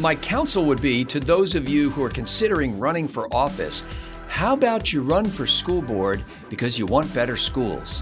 my counsel would be to those of you who are considering running for office how about you run for school board because you want better schools?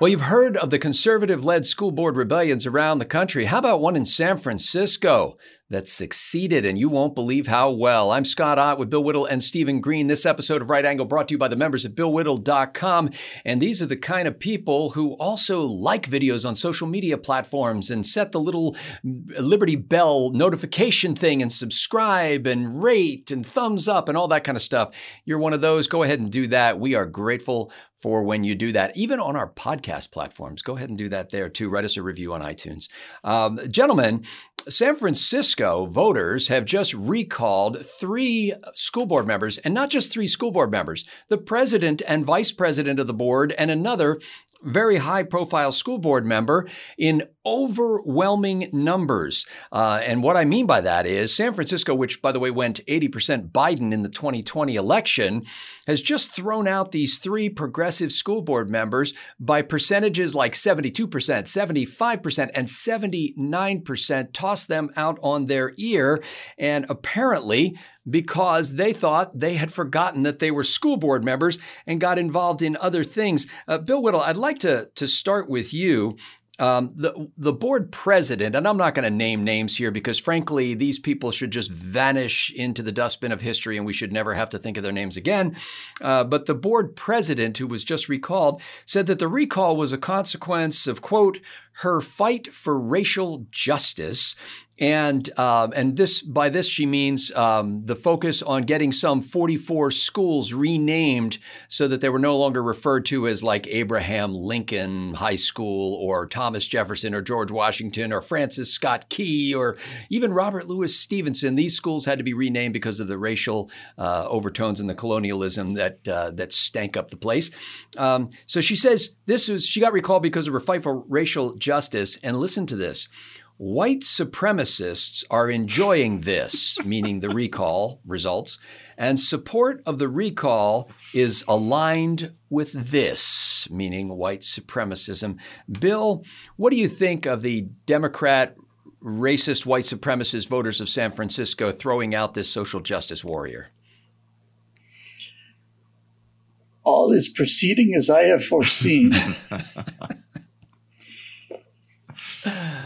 Well, you've heard of the conservative led school board rebellions around the country. How about one in San Francisco that succeeded and you won't believe how well? I'm Scott Ott with Bill Whittle and Stephen Green. This episode of Right Angle brought to you by the members at BillWhittle.com. And these are the kind of people who also like videos on social media platforms and set the little Liberty Bell notification thing and subscribe and rate and thumbs up and all that kind of stuff. You're one of those. Go ahead and do that. We are grateful for when you do that, even on our podcast platforms. Go ahead and do that there too. Write us a review on iTunes. Um, gentlemen, San Francisco voters have just recalled three school board members, and not just three school board members, the president and vice president of the board, and another very high profile school board member in overwhelming numbers. Uh, and what I mean by that is San Francisco, which by the way went 80% Biden in the 2020 election, has just thrown out these three progressive school board members by percentages like 72%, 75%, and 79%, tossed them out on their ear. And apparently, because they thought they had forgotten that they were school board members and got involved in other things. Uh, Bill Whittle, I'd like to, to start with you. Um, the the board president, and I'm not going to name names here because, frankly, these people should just vanish into the dustbin of history, and we should never have to think of their names again. Uh, but the board president, who was just recalled, said that the recall was a consequence of quote her fight for racial justice and um, and this by this she means um, the focus on getting some 44 schools renamed so that they were no longer referred to as like Abraham Lincoln High School or Thomas Jefferson or George Washington or Francis Scott Key or even Robert Louis Stevenson. These schools had to be renamed because of the racial uh, overtones and the colonialism that uh, that stank up the place. Um, so she says this is she got recalled because of her fight for racial justice. And listen to this. White supremacists are enjoying this, meaning the recall results, and support of the recall is aligned with this, meaning white supremacism. Bill, what do you think of the Democrat racist white supremacist voters of San Francisco throwing out this social justice warrior? All is proceeding as I have foreseen.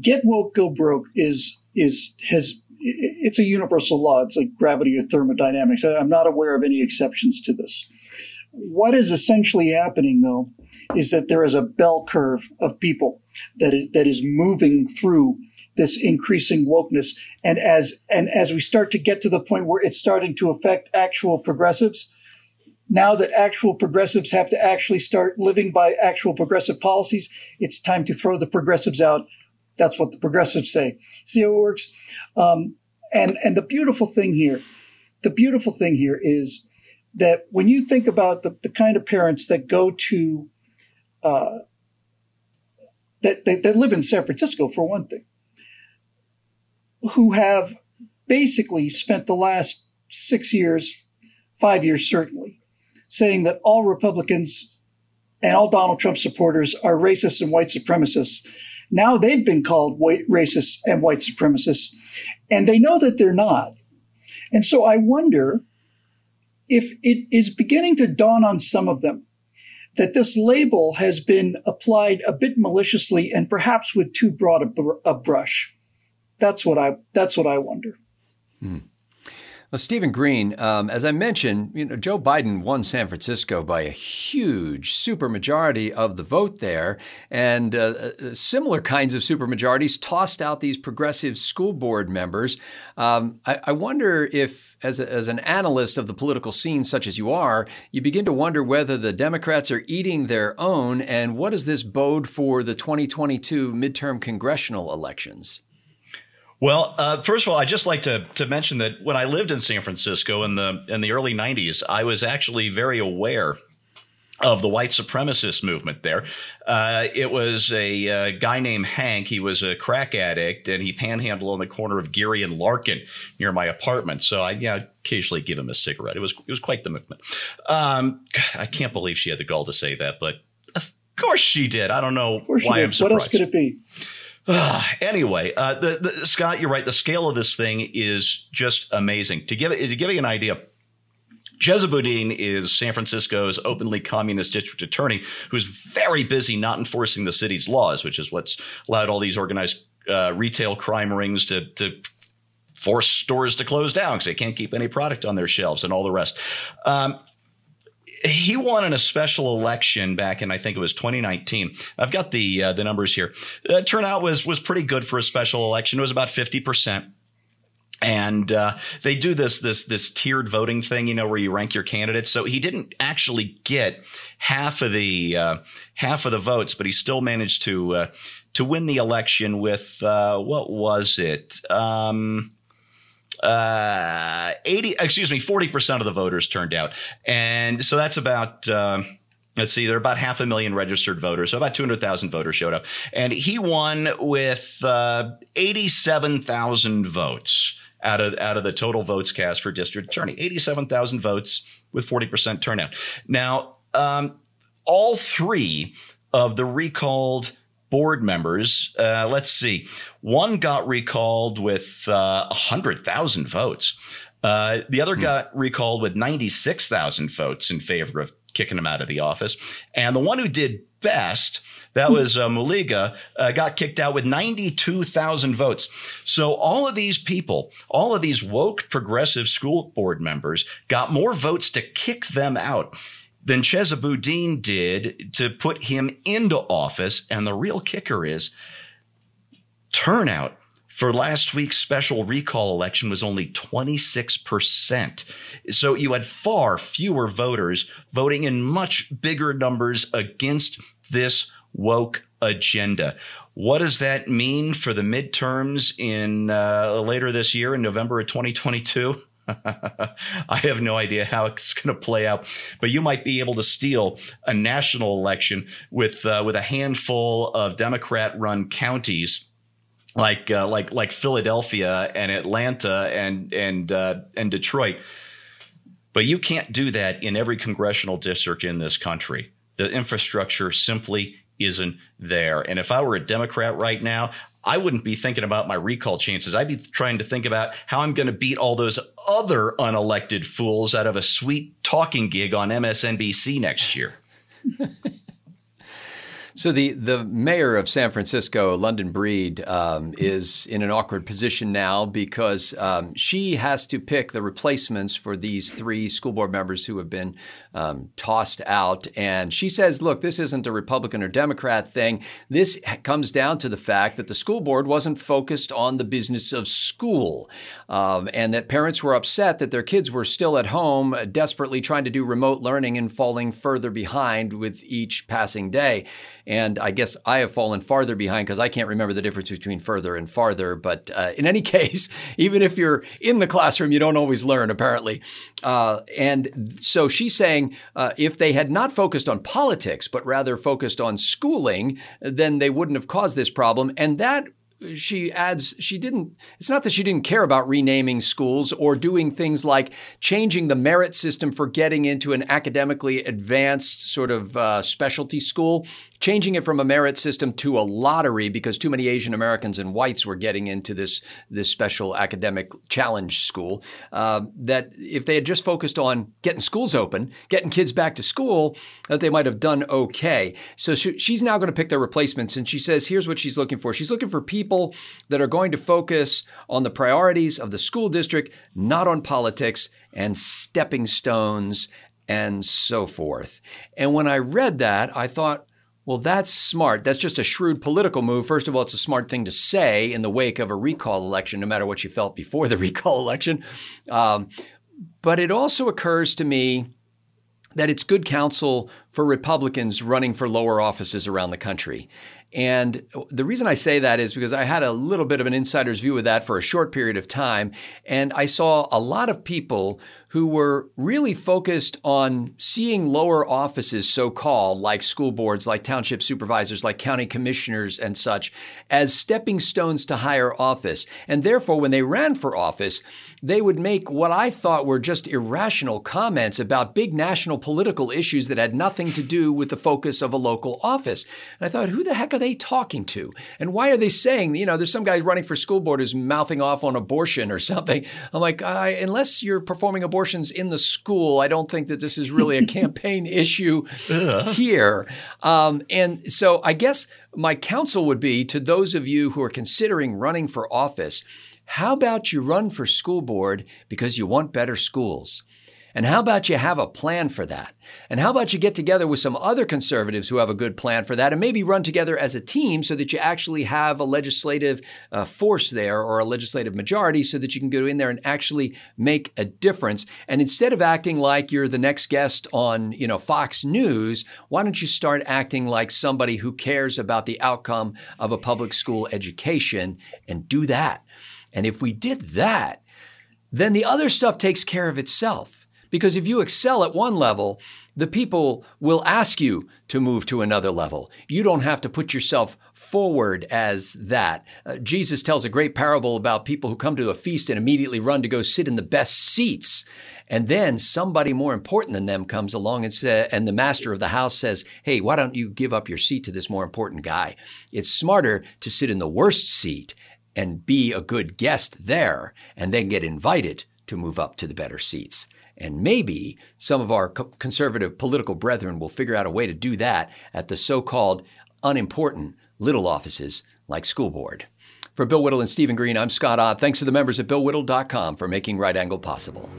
get woke, go broke is is has it's a universal law. It's like gravity or thermodynamics. I'm not aware of any exceptions to this. What is essentially happening, though, is that there is a bell curve of people that is that is moving through this increasing wokeness, and as and as we start to get to the point where it's starting to affect actual progressives, now that actual progressives have to actually start living by actual progressive policies, it's time to throw the progressives out that's what the progressives say. See how it works? Um, and and the beautiful thing here, the beautiful thing here is that when you think about the, the kind of parents that go to uh, that, that that live in San Francisco for one thing, who have basically spent the last six years, five years certainly, saying that all Republicans and all Donald Trump supporters are racist and white supremacists now they've been called white racists and white supremacists, and they know that they're not. And so I wonder if it is beginning to dawn on some of them that this label has been applied a bit maliciously and perhaps with too broad a, br- a brush. That's what I that's what I wonder. Hmm. Well, Stephen Green, um, as I mentioned, you know, Joe Biden won San Francisco by a huge supermajority of the vote there, and uh, uh, similar kinds of supermajorities tossed out these progressive school board members. Um, I, I, wonder if, as, a, as an analyst of the political scene, such as you are, you begin to wonder whether the Democrats are eating their own, and what does this bode for the 2022 midterm congressional elections? Well, uh, first of all, I just like to to mention that when I lived in San Francisco in the in the early '90s, I was actually very aware of the white supremacist movement there. Uh, it was a uh, guy named Hank. He was a crack addict and he panhandled on the corner of Geary and Larkin near my apartment. So I yeah, occasionally give him a cigarette. It was it was quite the movement. Um, I can't believe she had the gall to say that, but of course she did. I don't know why I'm surprised. What else could it be? anyway, uh, the, the, Scott, you're right. The scale of this thing is just amazing. To give it, to give you an idea, Chesa Boudin is San Francisco's openly communist district attorney who's very busy not enforcing the city's laws, which is what's allowed all these organized uh, retail crime rings to, to force stores to close down because they can't keep any product on their shelves and all the rest. Um, he won in a special election back in I think it was 2019. I've got the uh, the numbers here. Uh, turnout was was pretty good for a special election. It was about 50 percent and uh, they do this this this tiered voting thing, you know, where you rank your candidates. So he didn't actually get half of the uh, half of the votes, but he still managed to uh, to win the election with uh, what was it? Um, uh, 80 excuse me 40% of the voters turned out and so that's about uh, let's see, there are about half a million registered voters, so about 200,000 voters showed up. And he won with uh, 87,000 votes out of out of the total votes cast for district attorney. 87,000 votes with 40% turnout. Now, um, all three of the recalled board members, uh, let's see, one got recalled with uh, 100,000 votes. Uh, the other hmm. got recalled with 96,000 votes in favor of kicking him out of the office. And the one who did best that was uh, Moliga, uh, got kicked out with 92,000 votes. So all of these people, all of these woke progressive school board members got more votes to kick them out than Chesa Boudin did to put him into office. And the real kicker is turnout for last week's special recall election was only 26%. So you had far fewer voters voting in much bigger numbers against this woke agenda. What does that mean for the midterms in uh, later this year in November of 2022? I have no idea how it's going to play out, but you might be able to steal a national election with uh, with a handful of Democrat-run counties like uh, like like Philadelphia and Atlanta and and uh, and Detroit. But you can't do that in every congressional district in this country. The infrastructure simply isn't there. And if I were a Democrat right now, I wouldn't be thinking about my recall chances. I'd be trying to think about how I'm going to beat all those other unelected fools out of a sweet talking gig on MSNBC next year. So the the mayor of San Francisco, London Breed, um, is in an awkward position now because um, she has to pick the replacements for these three school board members who have been um, tossed out. And she says, "Look, this isn't a Republican or Democrat thing. This comes down to the fact that the school board wasn't focused on the business of school, um, and that parents were upset that their kids were still at home, desperately trying to do remote learning and falling further behind with each passing day." And I guess I have fallen farther behind because I can't remember the difference between further and farther. But uh, in any case, even if you're in the classroom, you don't always learn, apparently. Uh, and so she's saying uh, if they had not focused on politics, but rather focused on schooling, then they wouldn't have caused this problem. And that she adds she didn't it's not that she didn't care about renaming schools or doing things like changing the merit system for getting into an academically advanced sort of uh, specialty school changing it from a merit system to a lottery because too many Asian Americans and whites were getting into this this special academic challenge school. Uh, that if they had just focused on getting schools open, getting kids back to school, that they might have done okay. So she, she's now going to pick their replacements, and she says, here's what she's looking for. She's looking for people that are going to focus on the priorities of the school district, not on politics and stepping stones and so forth. And when I read that, I thought, well, that's smart. That's just a shrewd political move. First of all, it's a smart thing to say in the wake of a recall election, no matter what you felt before the recall election. Um, but it also occurs to me that it's good counsel for Republicans running for lower offices around the country. And the reason I say that is because I had a little bit of an insider's view of that for a short period of time. And I saw a lot of people who were really focused on seeing lower offices, so called, like school boards, like township supervisors, like county commissioners, and such, as stepping stones to higher office. And therefore, when they ran for office, they would make what I thought were just irrational comments about big national political issues that had nothing to do with the focus of a local office. And I thought, who the heck are they talking to? And why are they saying, you know, there's some guy running for school board who's mouthing off on abortion or something? I'm like, unless you're performing abortions in the school, I don't think that this is really a campaign issue here. Um, and so I guess my counsel would be to those of you who are considering running for office how about you run for school board because you want better schools? And how about you have a plan for that? And how about you get together with some other conservatives who have a good plan for that and maybe run together as a team so that you actually have a legislative uh, force there or a legislative majority so that you can go in there and actually make a difference. And instead of acting like you're the next guest on, you know, Fox News, why don't you start acting like somebody who cares about the outcome of a public school education and do that? And if we did that, then the other stuff takes care of itself. Because if you excel at one level, the people will ask you to move to another level. You don't have to put yourself forward as that. Uh, Jesus tells a great parable about people who come to a feast and immediately run to go sit in the best seats. And then somebody more important than them comes along and say, and the master of the house says, Hey, why don't you give up your seat to this more important guy? It's smarter to sit in the worst seat and be a good guest there and then get invited to move up to the better seats. And maybe some of our co- conservative political brethren will figure out a way to do that at the so called unimportant little offices like school board. For Bill Whittle and Stephen Green, I'm Scott Ott. Thanks to the members at BillWhittle.com for making Right Angle possible.